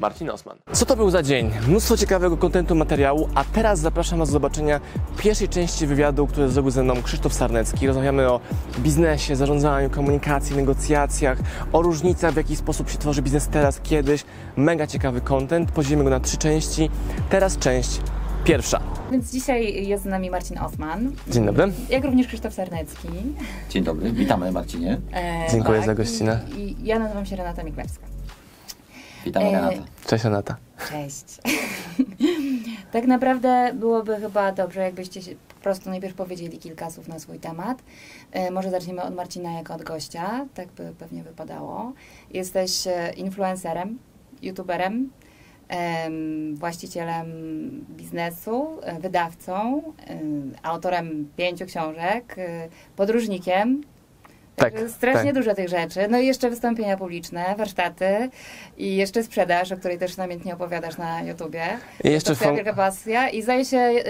Marcin Osman. Co to był za dzień? Mnóstwo ciekawego kontentu, materiału, a teraz zapraszam Was do zobaczenia pierwszej części wywiadu, który zrobił ze mną Krzysztof Sarnecki. Rozmawiamy o biznesie, zarządzaniu, komunikacji, negocjacjach, o różnicach, w jaki sposób się tworzy biznes teraz, kiedyś. Mega ciekawy kontent, podzielimy go na trzy części. Teraz część pierwsza. Więc dzisiaj jest z nami Marcin Osman, Dzień dobry. jak również Krzysztof Sarnecki. Dzień dobry, witamy Marcinie. E, Dziękuję za gościnę. I, I ja nazywam się Renata Miklewska. Witamy E, Renata. Cześć Anata. Cześć. tak naprawdę byłoby chyba dobrze, jakbyście się po prostu najpierw powiedzieli kilka słów na swój temat. E, może zaczniemy od Marcina jako od gościa, tak by pewnie wypadało. Jesteś e, influencerem, youtuberem, em, właścicielem biznesu, wydawcą, em, autorem pięciu książek, e, podróżnikiem. Tak, Strasznie tak. dużo tych rzeczy. No i jeszcze wystąpienia publiczne, warsztaty i jeszcze sprzedaż, o której też namiętnie opowiadasz na YouTubie. I jeszcze to wielka pasja. I zdaje się, y,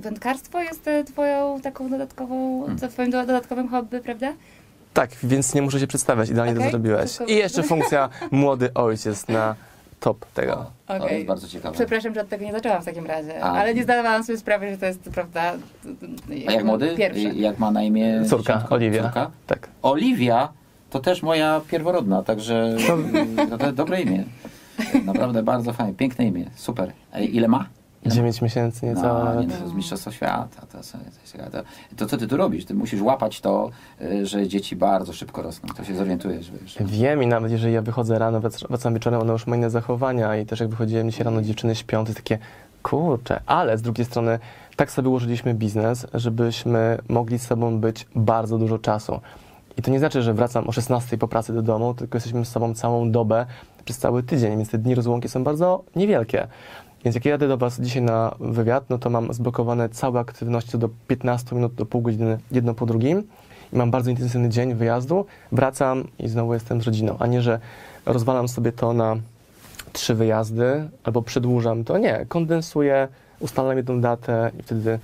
wędkarstwo jest y, twoją taką dodatkową, Hmm. to twoim do- dodatkowym hobby, prawda? Tak, więc nie muszę się przedstawiać, idealnie to Okej, zrobiłeś. I jeszcze funkcja młody ojciec na top tego. O, to jest bardzo ciekawe. Przepraszam, że od tego nie zaczęłam w takim razie, A. ale nie zdawałam sobie sprawy, że to jest, prawda, A jak młody? Pierwsze. Jak ma na imię Córka, dzieciątko? Oliwia. Córka? Tak. Oliwia to też moja pierworodna, także to, to dobre imię. Naprawdę bardzo fajne, piękne imię, super. Ile ma? Ile ma? 9 miesięcy, niecałe No, nawet. nie, to jest mistrzostwo świata. To, to, to, to co ty tu robisz? Ty musisz łapać to, y, że dzieci bardzo szybko rosną. To się zorientujesz, wiesz. Wiem i nawet jeżeli ja wychodzę rano, wrac- wracam wieczorem, one już ma inne zachowania i też jak wychodziłem dzisiaj rano, dziewczyny śpią, to jest takie kurcze, ale z drugiej strony tak sobie ułożyliśmy biznes, żebyśmy mogli z sobą być bardzo dużo czasu. I to nie znaczy, że wracam o 16 po pracy do domu, tylko jesteśmy z sobą całą dobę przez cały tydzień, więc te dni rozłąki są bardzo niewielkie. Więc jak ja jadę do Was dzisiaj na wywiad, no to mam zblokowane całe aktywności do 15 minut do pół godziny, jedno po drugim. I mam bardzo intensywny dzień wyjazdu, wracam i znowu jestem z rodziną. A nie, że rozwalam sobie to na trzy wyjazdy albo przedłużam to. Nie, kondensuję, ustalam jedną datę i wtedy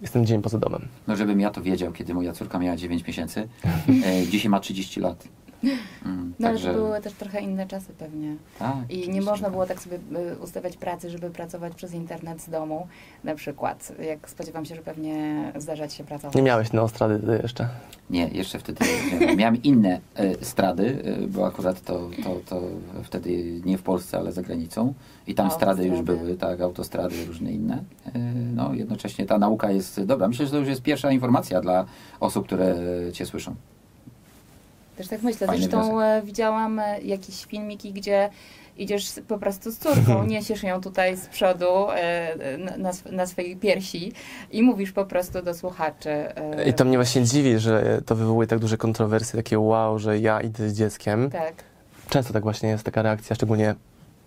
jestem dzień poza domem. No żebym ja to wiedział, kiedy moja córka miała 9 miesięcy. E, dzisiaj ma 30 lat. Mm, No ale także, to były też trochę inne czasy pewnie. tak, I nie można było tak sobie y, ustawiać pracy, żeby pracować przez internet z domu, na przykład. Jak spodziewam się, że pewnie zdarzać się pracować. Nie miałeś neostrady wtedy jeszcze. Nie, jeszcze wtedy nie. miałem inne e, strady, e, bo akurat to, to, to wtedy nie w Polsce, ale za granicą. I tam strady już były, tak, autostrady, różne inne. E, no, jednocześnie ta nauka jest dobra. Myślę, że to już jest pierwsza informacja dla osób, które Cię słyszą. Też tak myślę. Fajny Zresztą wniosek. e, widziałam e, jakieś filmiki, gdzie idziesz po prostu z córką, niesiesz ją tutaj z przodu e, na, na, sw- na swojej piersi i mówisz po prostu do słuchaczy. I to mnie właśnie dziwi, że to wywołuje tak duże kontrowersje, takie wow, że ja idę z dzieckiem. Tak. Często tak właśnie jest taka reakcja, szczególnie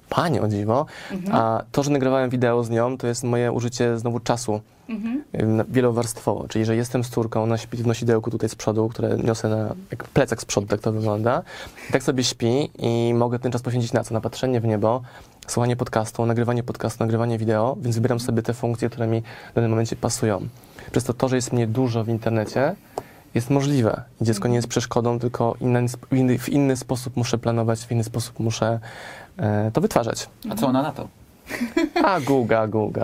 pani o dziwo. Mhm. A to, że nagrywałem wideo z nią, to jest moje użycie znowu czasu Mhm. wielowarstwowo. Czyli, że jestem z córką, ona śpi w nosidełku tutaj z przodu, które niosę na jak plecak z przodu, tak to wygląda. Tak sobie śpi i mogę ten czas poświęcić na co? Na patrzenie w niebo, słuchanie podcastu, nagrywanie podcastu, nagrywanie wideo, więc wybieram sobie te funkcje, które mi w danym momencie pasują. Przez to to, że jest mnie dużo w internecie, jest możliwe. Dziecko nie jest przeszkodą, tylko inny, w, inny, sposób muszę planować, w inny sposób muszę to wytwarzać. A co ona na to? A Guga, Guga.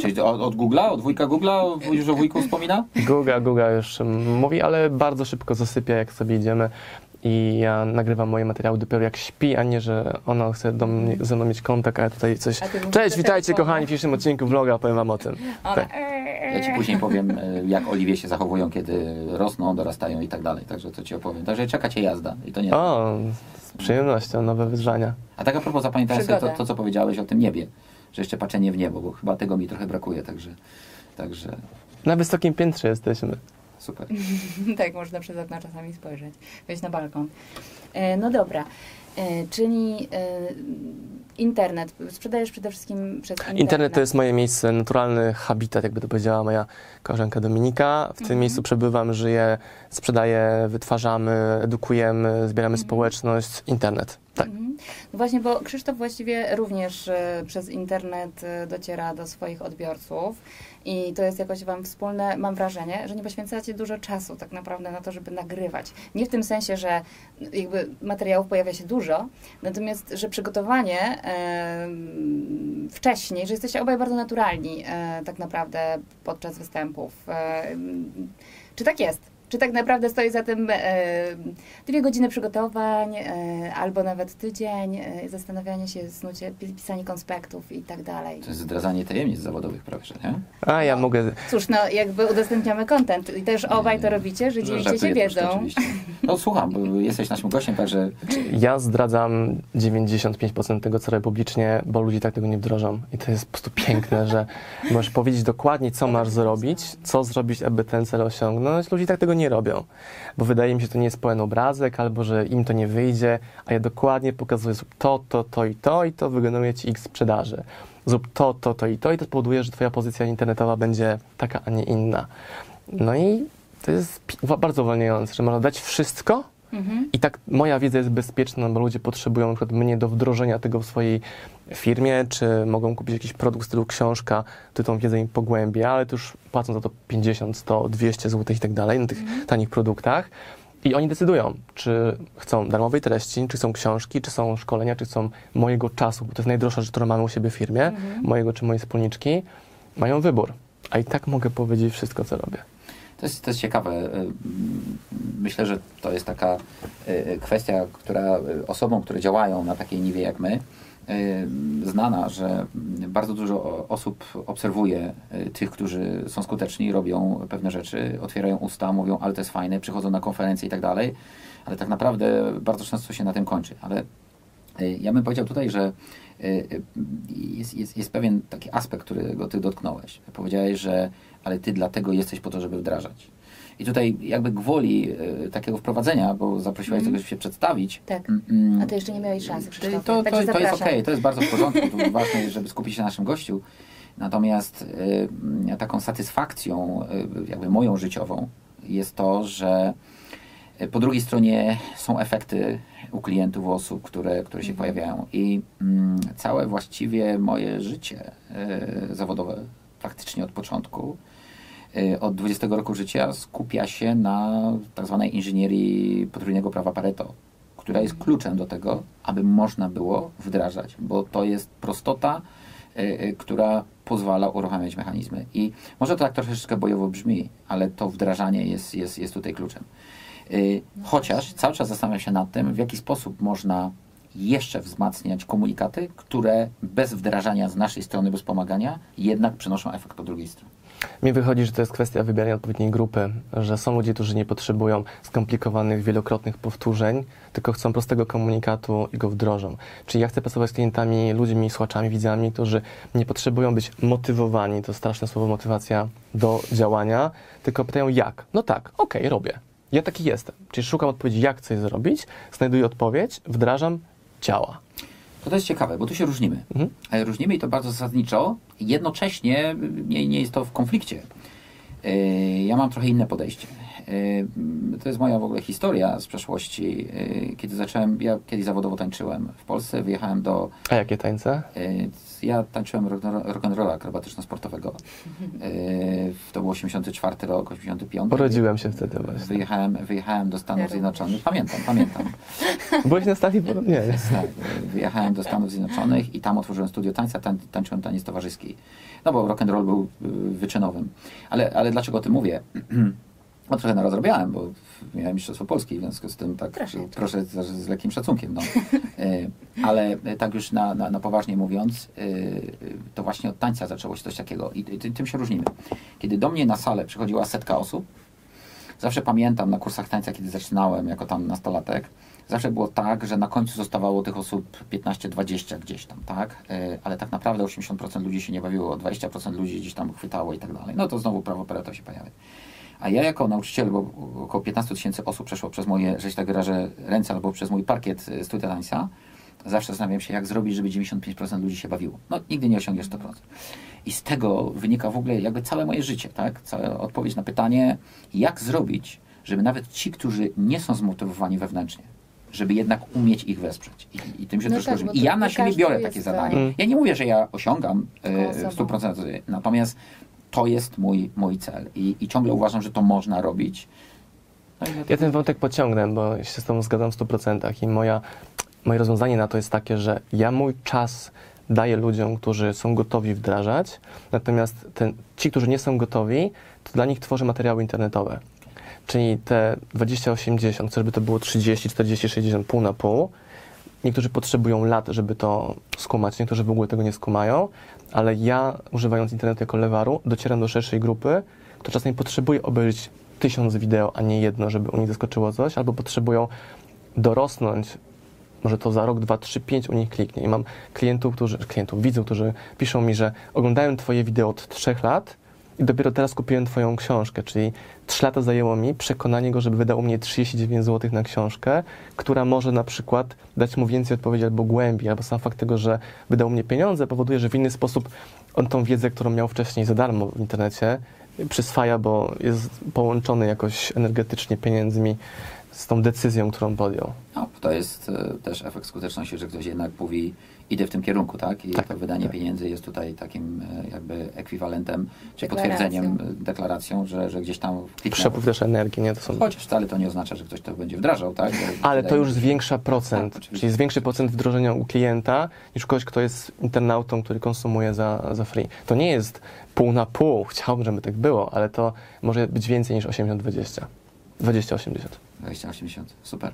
Czyli to od, od Google'a, od wujka Google'a, już o wujku wspomina? Guga, Guga już mm, mówi, ale bardzo szybko zasypia, jak sobie idziemy. I ja nagrywam moje materiały dopiero jak śpi, a nie, że ona chce do mnie, ze mną mieć kontakt, a ja tutaj coś... Cześć, witajcie kochani w dzisiejszym odcinku vloga, opowiem wam o tym. Tak. Ja ci później powiem, e, jak Oliwie się zachowują, kiedy rosną, dorastają i tak dalej. Także to ci opowiem. Także czeka cię jazda. I to nie. O, przyjemnością, nowe wyzwania. A tak a propos, zapamiętałem sobie to, to, co powiedziałeś o tym niebie. Że jeszcze patrzenie w niebo, bo chyba tego mi trochę brakuje, także, także Na wysokim piętrze jesteśmy. super. tak, można przez okno czasami spojrzeć, wejść na balkon. E, no dobra, czyli e, internet. Sprzedajesz przede wszystkim przez internet. Internet to jest moje miejsce, naturalny habitat, jakby to powiedziała moja koleżanka Dominika. W tym Mhm. miejscu przebywam, żyję, sprzedaję, wytwarzamy, edukujemy, zbieramy Mhm. społeczność. Internet. Tak. Mhm. No właśnie, bo Krzysztof właściwie również e, przez internet e, dociera do swoich odbiorców i to jest jakoś wam wspólne, mam wrażenie, że nie poświęcacie dużo czasu tak naprawdę na to, żeby nagrywać. Nie w tym sensie, że jakby materiałów pojawia się dużo, natomiast, że przygotowanie wcześniej, że jesteście obaj bardzo naturalni e, tak naprawdę podczas występów. E, czy tak jest? Czy tak naprawdę stoi za tym e, dwie godziny przygotowań, e, albo nawet tydzień, e, zastanawianie się, snucie, pi- pisanie konspektów i tak dalej. To jest zdradzanie tajemnic zawodowych prawie, że nie? A ja mogę. Cóż, no jakby udostępniamy content i też obaj to robicie, że dzielicie się wiedzą. No słucham, bo jesteś naszym gościem, także Ja zdradzam 95% tego, co robię publicznie, bo ludzie tak tego nie wdrożą. I to jest po prostu piękne, że możesz powiedzieć dokładnie, co masz zrobić, co zrobić, aby ten cel osiągnąć. Ludzie tak tego nie robią, bo wydaje mi się, że to nie jest pełen obrazek, albo że im to nie wyjdzie, a ja dokładnie pokazuję, to, to, to i to, i to wygeneruje ci x sprzedaży. Zrób to, to, to i to, i to spowoduje, że twoja pozycja internetowa będzie taka, a nie inna. No i to jest bardzo uwalniające, że można dać wszystko, Mhm. i tak moja wiedza jest bezpieczna, bo ludzie potrzebują na przykład mnie do wdrożenia tego w swojej firmie, czy mogą kupić jakiś produkt w stylu książka, ty tą wiedzę im pogłębia, ale to już płacą za to 50, 100, 200 zł i tak dalej na tych tanich produktach. I oni decydują, czy chcą darmowej treści, czy chcą książki, czy są szkolenia, czy chcą mojego czasu, bo to jest najdroższa rzecz, którą mamy u siebie w firmie, mojego czy mojej wspólniczki. Mają wybór. A i tak mogę powiedzieć wszystko, co robię. To jest, to jest ciekawe. Y, Myślę, że to jest taka y, kwestia, która y, osobom, które działają na takiej niwie jak my, y, znana, że bardzo dużo osób obserwuje y, tych, którzy są skuteczni, robią pewne rzeczy, otwierają usta, mówią, ale to jest fajne, przychodzą na konferencje i tak dalej, ale tak naprawdę bardzo często się na tym kończy. Ale y, ja bym powiedział tutaj, że y, y, jest, jest, jest pewien taki aspekt, którego ty dotknąłeś. Powiedziałeś, że ale ty dlatego jesteś po to, żeby wdrażać. I tutaj jakby gwoli y, takiego wprowadzenia, bo zaprosiłaś tego, żeby się przedstawić. Tak. Mm, mm, A ty jeszcze nie miałeś szansy, to, to, to, to jest okej, to jest bardzo w porządku. Tu ważne jest, żeby skupić się na naszym gościu. Natomiast y, taką satysfakcją, y, jakby moją życiową, jest to, że y, po drugiej stronie są efekty u klientów, u osób, które, które się Mhm. pojawiają. I mm, całe właściwie moje życie y, zawodowe, praktycznie od początku, od 20 roku życia skupia się na tak zwanej inżynierii potrójnego prawa Pareto, która jest kluczem do tego, aby można było wdrażać, bo to jest prostota, y, y, która pozwala uruchamiać mechanizmy. I może to tak troszeczkę bojowo brzmi, ale to wdrażanie jest, jest, jest tutaj kluczem. Chociaż cały czas zastanawiam się nad tym, w jaki sposób można jeszcze wzmacniać komunikaty, które bez wdrażania z naszej strony, bez pomagania, jednak przynoszą efekt po drugiej stronie. Mi wychodzi, że to jest kwestia wybierania odpowiedniej grupy, że są ludzie, którzy nie potrzebują skomplikowanych, wielokrotnych powtórzeń, tylko chcą prostego komunikatu i go wdrożą. Czyli ja chcę pracować z klientami, ludźmi, słuchaczami, widzami, którzy nie potrzebują być motywowani, to straszne słowo motywacja do działania, tylko pytają jak. No tak, okej, robię. Ja taki jestem. Czyli szukam odpowiedzi, jak coś zrobić, znajduję odpowiedź, wdrażam, działa. To, to jest ciekawe, bo tu się różnimy. Mhm. E, Różnimy i to bardzo zasadniczo. Jednocześnie nie, nie jest to w konflikcie. E, Ja mam trochę inne podejście. E, To jest moja w ogóle historia z przeszłości. E, Kiedy zacząłem, ja kiedyś zawodowo tańczyłem w Polsce, wyjechałem do, A jakie tańce? e, ja tańczyłem rock- rock'n'rolla akrobatyczno-sportowego. To był 84 rok, 85. Urodziłem się wtedy właśnie. Wyjechałem, wyjechałem do Stanów Zjednoczonych. Pamiętam, pamiętam. Byłeś na stali? Nie, nie. Tak, wyjechałem do Stanów Zjednoczonych i tam otworzyłem studio tańca, tań, tańczyłem taniec towarzyski. No bo rock and roll był y, wyczynowym. Ale, ale dlaczego o tym mówię? No trochę narozrabiałem, bo miałem Mistrzostwo Polski, w związku z tym tak Troszeczkę. proszę z, lekkim szacunkiem. No. Y, Ale tak już na, na, na poważnie mówiąc, y, to właśnie od tańca zaczęło się coś takiego i, tym się różnimy. Kiedy do mnie na salę przychodziła setka osób, Zawsze pamiętam na kursach tańca, kiedy zaczynałem jako tam nastolatek, zawsze było tak, że na końcu zostawało tych osób 15-20 gdzieś tam, tak? Ale tak naprawdę 80% ludzi się nie bawiło, 20% ludzi gdzieś tam chwytało i tak dalej. No to znowu prawo Pareto się pojawia. A ja jako nauczyciel, bo około 15 tysięcy osób przeszło przez moje, że się tak wyrażę, ręce albo przez mój parkiet y, studia tańca, zawsze zastanawiam się, jak zrobić, żeby 95% ludzi się bawiło. No, nigdy nie osiągniesz 100%. I z tego wynika w ogóle jakby całe moje życie, tak? Cała odpowiedź na pytanie, jak zrobić, żeby nawet ci, którzy nie są zmotywowani wewnętrznie, żeby jednak umieć ich wesprzeć. I, i tym się No troszkę tak, I ja na siebie biorę takie zadanie. Mm. Ja nie mówię, że ja osiągam e, Taką w 100%, natomiast to jest mój, mój cel I, i ciągle uważam, że to można robić. No dlatego- Ja ten wątek pociągnę, bo się z Tobą zgadzam w 100% i moja, moje rozwiązanie na to jest takie, że ja mój czas daję ludziom, którzy są gotowi wdrażać, natomiast ten, ci, którzy nie są gotowi, to dla nich tworzę materiały internetowe. Czyli te 20-80, chcę, żeby to było 30, 40, 60, pół na pół. Niektórzy potrzebują lat, żeby to skumać, niektórzy w ogóle tego nie skumają, ale ja, używając internetu jako lewaru, docieram do szerszej grupy, która czasami potrzebuje obejrzeć tysiąc wideo, a nie jedno, żeby u nich zaskoczyło coś, albo potrzebują dorosnąć, może to za rok, dwa, trzy, pięć u nich kliknie. I mam klientów, którzy, klientów, widzów, którzy piszą mi, że oglądałem twoje wideo od trzech lat i dopiero teraz kupiłem twoją książkę, czyli trzy lata zajęło mi przekonanie go, żeby wydał mnie 39 zł na książkę, która może na przykład dać mu więcej odpowiedzi albo głębiej, albo sam fakt tego, że wydał mnie pieniądze powoduje, że w inny sposób on tą wiedzę, którą miał wcześniej za darmo w internecie, przyswaja, bo jest połączony jakoś energetycznie pieniędzmi z tą decyzją, którą podjął. No, to jest e, też efekt skuteczności, że ktoś jednak mówi, idę w tym kierunku, tak? I Tak, to wydanie tak. pieniędzy jest tutaj takim e, jakby ekwiwalentem, czy Deklaracją. potwierdzeniem, e, deklaracją, że, że gdzieś tam. Przepływ też energii, nie? To są... Chociaż wcale to nie oznacza, że ktoś to będzie wdrażał, tak? Bo Ale to już zwiększa procent, Tak, czyli zwiększy procent wdrożenia u klienta niż kogoś, kto jest internautą, który konsumuje za, za free. To nie jest pół na pół, chciałbym, żeby tak było, ale to może być więcej niż 80-20. 20-80. 20-80, super.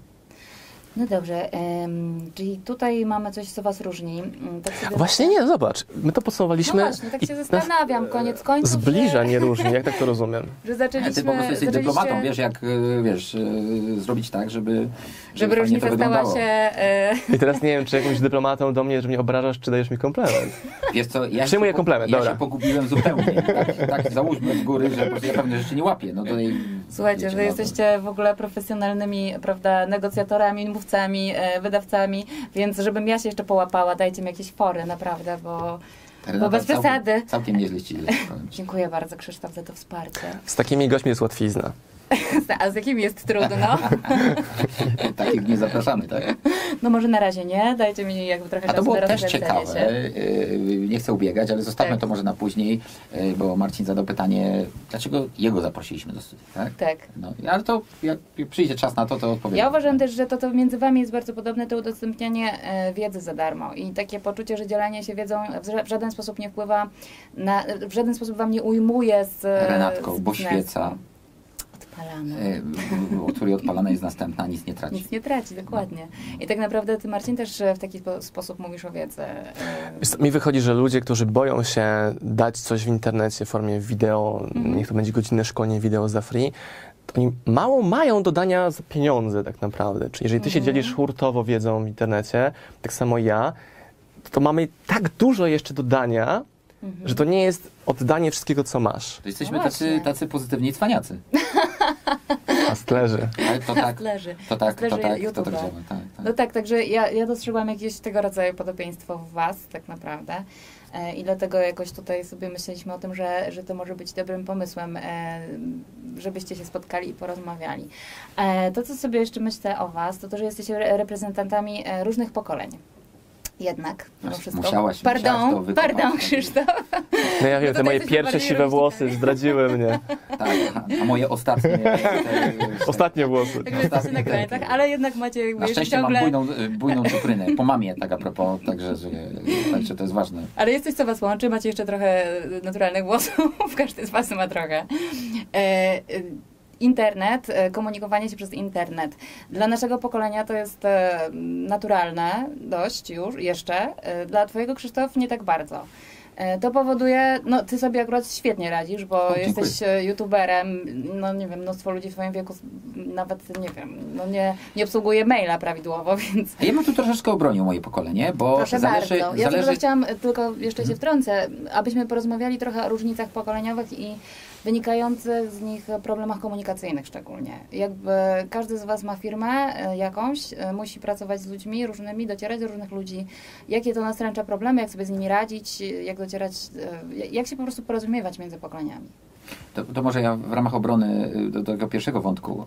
No dobrze, em, czyli tutaj mamy coś, co was różni. Mm, Tak sobie Właśnie nie, zobacz, my to No podsumowaliśmy. właśnie, tak i się zastanawiam, koniec końców, Zbliża, że, nie różni, jak tak to rozumiem. że zaczęliśmy... Ty po prostu jesteś zaczęliście- dyplomatą, wiesz jak, e, wiesz, e, zrobić tak, żeby Żeby fajnie różnica to stała wyglądało. się... E, I teraz nie wiem, czy jakimś dyplomatą do mnie, że mnie obrażasz, czy dajesz mi komplement. Wiesz co, ja Przyjmuję komplement, ja dobra. się pogubiłem zupełnie. Tak, tak załóżmy z góry, że po prostu ja pewne rzeczy nie łapię. No to i, Słuchajcie, no to- jesteście w ogóle profesjonalnymi, prawda, negocjatorami, mówcami, e, wydawcami, więc żebym ja się jeszcze połapała, dajcie mi jakieś fory, naprawdę, bo... Renata, bo bez całkiem- przesady. Całkiem nieźle idzie. powiem ci. Dziękuję bardzo, Krzysztof, za to wsparcie. Z takimi gośćmi jest łatwizna. A z jakim jest trudno? Takich nie zapraszamy, tak? No może na razie nie, dajcie mi jakby trochę A to czasu było też ciekawe. się. Yy, Nie chcę ubiegać, ale zostawmy Tak. to może na później, yy, bo Marcin zadał pytanie, dlaczego jego zaprosiliśmy do studia, tak? Tak. No, ale to jak przyjdzie czas na to, to odpowiem. Ja uważam też, że to, to między Wami jest bardzo podobne, to udostępnianie e, wiedzy za darmo i takie poczucie, że dzielenie się wiedzą w, ża- w żaden sposób nie wpływa, na, w żaden sposób Wam nie ujmuje z Renatko, z bo świeca, Odpalamy. yy, o której odpalana jest następna, nic nie traci. Nic nie traci, dokładnie. I tak naprawdę Ty, Marcin, też e, w taki spo- sposób mówisz o wiedzy. e, Mi wychodzi, że ludzie, którzy boją się dać coś w internecie w formie wideo, Mhm. niech to będzie godzinne szkolenie wideo za free, to oni mało mają do dania za pieniądze tak naprawdę. Czyli jeżeli ty się Mhm. dzielisz hurtowo wiedzą w internecie, tak samo ja, to mamy tak dużo jeszcze do dania, Mhm. że to nie jest oddanie wszystkiego, co masz. To jesteśmy No tacy, tacy pozytywni cwaniacy. A stlerzy. Ale to tak, leży. to tak, to Leży tak, to tak działa. Tak, tak. No tak, także ja, ja dostrzegłam jakieś tego rodzaju podobieństwo w Was, tak naprawdę. E, I dlatego jakoś tutaj sobie myśleliśmy o tym, że, że to może być dobrym pomysłem, e, żebyście się spotkali i porozmawiali. E, to, co sobie jeszcze myślę o Was, to to, że jesteście re- reprezentantami różnych pokoleń. Jednak, musiałaś- musiałaś to pardon, pardon, Krzysztof. No ja wiem, No te to moje pierwsze siwe włosy zdradziły mnie. tak a, moje ostatnie... te- Ostatnie włosy. Także jesteście na krańcach, ale jednak macie jakby Na szczęście ciągle... mam bujną, y, bujną czuprynę. Po mamie, tak a propos, także, że, także to jest ważne. Ale jest coś, co was łączy, macie jeszcze trochę naturalnych włosów, każdy z was ma trochę. Internet, e, komunikowanie się przez internet. Dla naszego pokolenia to jest e, naturalne dość już, jeszcze. E, Dla twojego, Krzysztof, nie tak bardzo. To powoduje, no ty sobie akurat świetnie radzisz, bo O, jesteś youtuberem, no nie wiem, mnóstwo ludzi w twoim wieku nawet, nie wiem, no nie, nie obsługuje maila prawidłowo, więc ja bym tu troszeczkę obronił moje pokolenie, bo Proszę zależy... bardzo. Ja zależy... tylko chciałam, tylko jeszcze się wtrącę, abyśmy porozmawiali trochę o różnicach pokoleniowych i wynikających z nich problemach komunikacyjnych szczególnie. Jakby każdy z Was ma firmę e, jakąś, e, musi pracować z ludźmi różnymi, docierać do różnych ludzi. Jakie to nastręcza problemy, jak sobie z nimi radzić, jak docierać, e, jak się po prostu porozumiewać między pokoleniami. To, to może ja w ramach obrony do, tego pierwszego wątku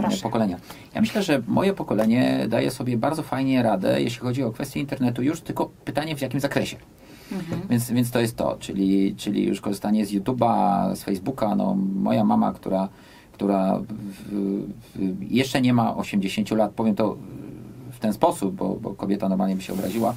Proszę. pokolenia. Ja myślę, że moje pokolenie daje sobie bardzo fajnie radę, jeśli chodzi o kwestię internetu, już tylko pytanie w jakim zakresie. Mhm. Więc, więc to jest to, czyli, czyli już korzystanie z YouTube'a, z Facebooka. No, moja mama, która, która w, w, jeszcze nie ma 80 lat, powiem to w ten sposób, bo, bo kobieta normalnie by się obraziła,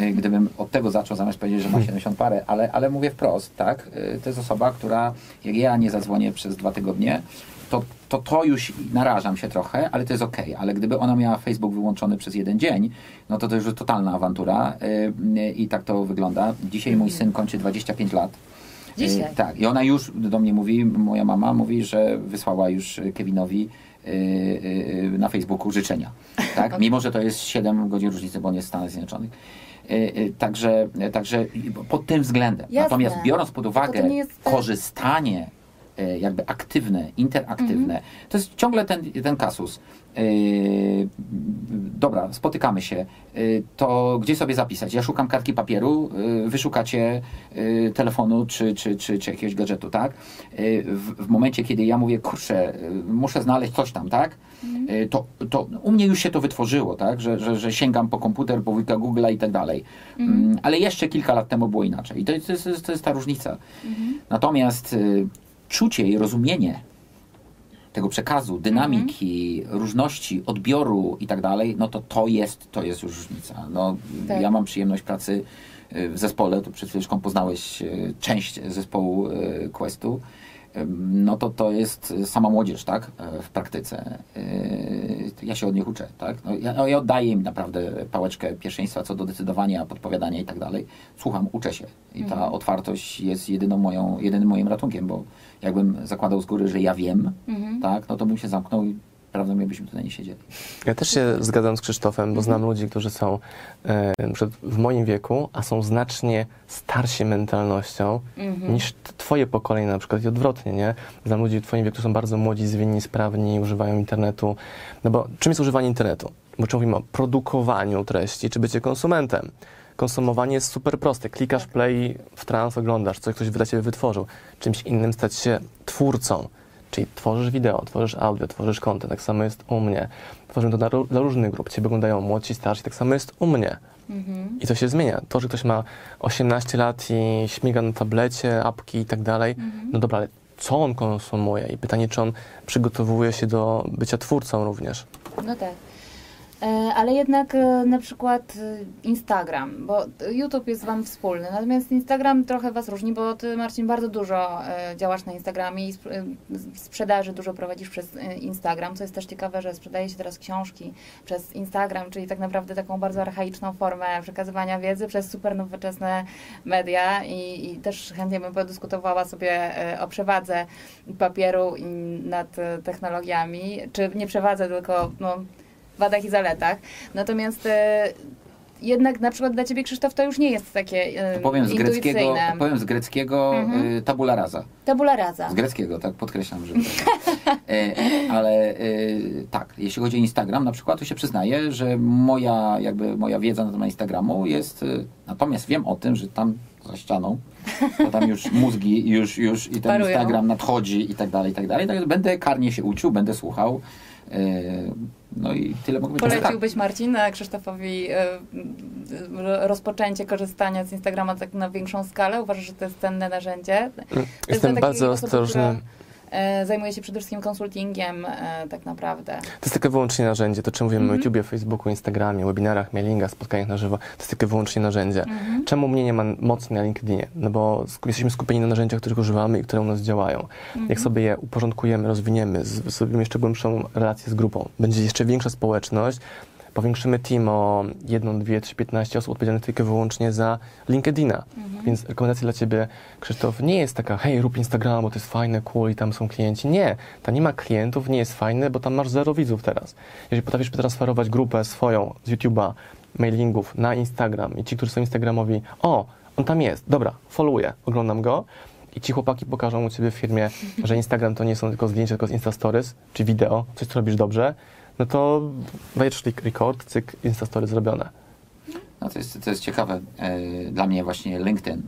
y, gdybym od tego zaczął, zamiast powiedzieć, że ma 70 parę, ale, ale mówię wprost, tak? Y, To jest osoba, która, jak ja nie zadzwonię przez dwa tygodnie, to, to to już narażam się trochę, ale to jest okej. Ale gdyby ona miała Facebook wyłączony przez jeden dzień, no to to już jest totalna awantura y, i tak to wygląda. Dzisiaj mój syn kończy 25 lat. Dzisiaj? Tak, i ona już do mnie mówi, moja mama mówi, że wysłała już Kevinowi na Facebooku życzenia. Tak? Mimo, że to jest 7 godzin różnicy, bo on jest w Stanach Zjednoczonych. Y, y, Także, także pod tym względem. Jasne. Natomiast biorąc pod uwagę jest tak- korzystanie jakby aktywne, interaktywne, to jest ciągle ten, ten kasus. Yy, dobra, spotykamy się. Yy, to gdzie sobie zapisać? Ja szukam kartki papieru, yy, wy szukacie yy, telefonu czy, czy, czy, czy jakiegoś gadżetu, tak? W, w momencie, kiedy ja mówię, kurczę, muszę znaleźć coś tam, tak? Yy, to, to u mnie już się to wytworzyło, tak? Że, że, że sięgam po komputer, po wujka Google'a i tak dalej. Mm, ale jeszcze kilka lat temu było inaczej. I to, to, jest, to jest ta różnica. Natomiast czucie i rozumienie tego przekazu, dynamiki, różności, odbioru i tak dalej, no to to jest, to jest już różnica. No, Tak. Ja mam przyjemność pracy y, w zespole, tu przed chwileczką poznałeś y, część zespołu y, Questu, no to to jest sama młodzież, tak, w praktyce. Ja się od nich uczę, tak. No, ja, no, ja oddaję im naprawdę pałeczkę pierwszeństwa co do decydowania, podpowiadania i tak dalej. Słucham, uczę się i ta otwartość jest jedyną moją, jedynym moim ratunkiem, bo jakbym zakładał z góry, że ja wiem, Mhm. tak, no to bym się zamknął i prawdopodobnie byśmy tutaj nie siedzieli. Ja też się zgadzam z Krzysztofem, bo znam ludzi, którzy są e, w moim wieku, a są znacznie starsi mentalnością Mhm. niż twoje pokolenie na przykład i odwrotnie, nie? Znam ludzi w twoim wieku, którzy są bardzo młodzi, zwinni, sprawni, używają internetu. No bo czym jest używanie internetu? Bo czy mówimy o produkowaniu treści, czy bycie konsumentem? Konsumowanie jest super proste. Klikasz play, w trans oglądasz, co ktoś dla ciebie wytworzył. Czymś innym stać się twórcą. Czyli tworzysz wideo, tworzysz audio, tworzysz content. Tak samo jest u mnie. Tworzymy to dla, ró- dla różnych grup. Ciebie oglądają młodsi, starsi. Tak samo jest u mnie. Mhm. I to się zmienia. To, że ktoś ma 18 lat i śmiga na tablecie, apki i tak dalej, no dobra, ale co on konsumuje? I pytanie, czy on przygotowuje się do bycia twórcą również. No tak. E, Ale jednak e, na przykład e, Instagram, bo YouTube jest Wam wspólny, natomiast Instagram trochę Was różni, bo Ty Marcin bardzo dużo działasz na Instagramie i sprzedaży dużo prowadzisz przez Instagram, co jest też ciekawe, że sprzedaje się teraz książki przez Instagram, czyli tak naprawdę taką bardzo archaiczną formę przekazywania wiedzy przez super nowoczesne media i, i też chętnie bym podyskutowała sobie o przewadze papieru nad technologiami, czy nie przewadze, tylko no, wadach i zaletach. Natomiast e, jednak na przykład dla Ciebie, Krzysztof, to już nie jest takie e, To powiem z greckiego, powiem z greckiego Mhm. y, tabula rasa. Tabula rasa. Z greckiego, tak podkreślam, że. e, ale tak, jeśli chodzi o Instagram, na przykład, to się przyznaję, że moja, jakby moja wiedza na temat Instagramu jest. Natomiast wiem o tym, że tam za ścianą, to tam już mózgi już, już i ten Parują. Instagram nadchodzi i tak dalej, i tak dalej. Także będę karnie się uczył, będę słuchał. No i tyle mogę powiedzieć. Poleciłbyś Marcin e, Krzysztofowi e, e, rozpoczęcie korzystania z Instagrama tak na większą skalę? Uważasz, że to jest cenne narzędzie? To Jestem bardzo osoby, ostrożny. która, e, Zajmuje się przede wszystkim konsultingiem e, tak naprawdę. To jest tylko wyłącznie narzędzie. To, czym mówimy Mhm. o YouTubie, Facebooku, Instagramie, webinarach, mailingach, spotkaniach na żywo, to jest tylko wyłącznie narzędzie. Mhm. Czemu mnie nie ma mocno na LinkedInie? No bo jesteśmy skupieni na narzędziach, których używamy i które u nas działają. Mhm. Jak sobie je uporządkujemy, rozwiniemy, zrobimy jeszcze głębszą relację z grupą, będzie jeszcze większa społeczność, powiększymy team o jedną, dwie, trzy, 15 osób odpowiedzialnych tylko i wyłącznie za LinkedIna. Mhm. Więc rekomendacja dla Ciebie, Krzysztof, nie jest taka, hej, rób Instagram, bo to jest fajne, cool i tam są klienci. Nie, tam nie ma klientów, nie jest fajne, bo tam masz zero widzów teraz. Jeżeli potrafisz przetransferować grupę swoją z YouTube'a, mailingów na Instagram i ci, którzy są Instagramowi, o, on tam jest, dobra, followuję, oglądam go i ci chłopaki pokażą u Ciebie w firmie, że Instagram to nie są tylko zdjęcia, tylko z Insta Stories, czy wideo, coś, co robisz dobrze, no to dajesz record, cyk, Insta Story zrobione. No to jest, to jest ciekawe. E, dla mnie właśnie LinkedIn.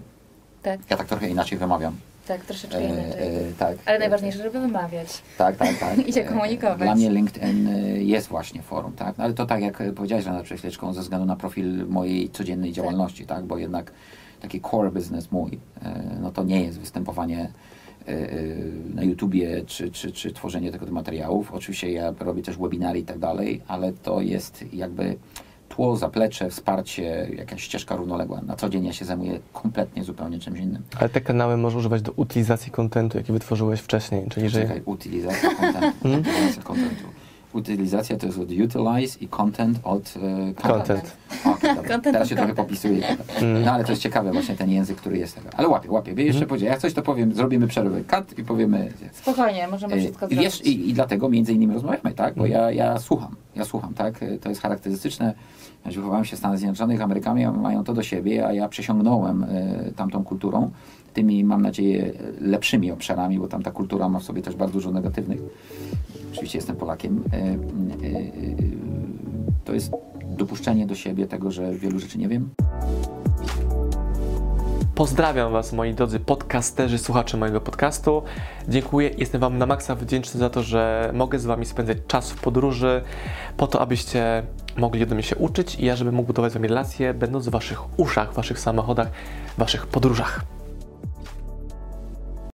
Tak. Ja tak trochę inaczej wymawiam. Tak, troszeczkę E, inaczej. e, tak. Ale najważniejsze, żeby wymawiać. Tak, tak, tak. I się E, komunikować. Dla mnie LinkedIn jest właśnie forum, tak? No, ale to tak jak powiedziałeś Rana przed chwileczką, ze względu na profil mojej codziennej działalności, tak? Bo jednak taki core business mój, no to nie jest występowanie na YouTubie czy, czy, czy tworzenie tego materiałów. Oczywiście ja robię też webinary i tak dalej, ale to jest jakby tło, zaplecze, wsparcie, jakaś ścieżka równoległa. Na co dzień ja się zajmuję kompletnie zupełnie czymś innym. Ale te kanały możesz używać do utylizacji kontentu, jaki wytworzyłeś wcześniej, czyli że... Czekaj, utylizacja utylizacja contentu. Utylizacja to jest od utilize i content od e, Content. Okay. Content Teraz się trochę popisuję. Mm. No ale to jest ciekawe właśnie ten język, który jest tego. Ale łapię, łapię. Jeszcze Mhm. powiedziałem, jak coś to powiem, zrobimy przerwę, cut i powiemy. Spokojnie, możemy E, wszystko zrobić. wiesz, i, I dlatego między innymi rozmawiamy, tak? Bo Mhm. ja, ja słucham, ja słucham, tak? E, To jest charakterystyczne. Ja wychowałem się w Stanach Zjednoczonych, Amerykanie mają to do siebie, a ja przesiągnąłem e, tamtą kulturą, tymi, mam nadzieję, lepszymi obszarami, bo tam ta kultura ma w sobie też bardzo dużo negatywnych. Oczywiście jestem Polakiem. E, e, e, To jest dopuszczenie do siebie tego, że wielu rzeczy nie wiem. Pozdrawiam Was, moi drodzy podcasterzy, słuchacze mojego podcastu. Dziękuję, jestem Wam na maksa wdzięczny za to, że mogę z Wami spędzać czas w podróży, po to, abyście mogli ode mnie się uczyć i ja, żebym mógł budować z Wami relacje, będąc w Waszych uszach, Waszych samochodach, Waszych podróżach.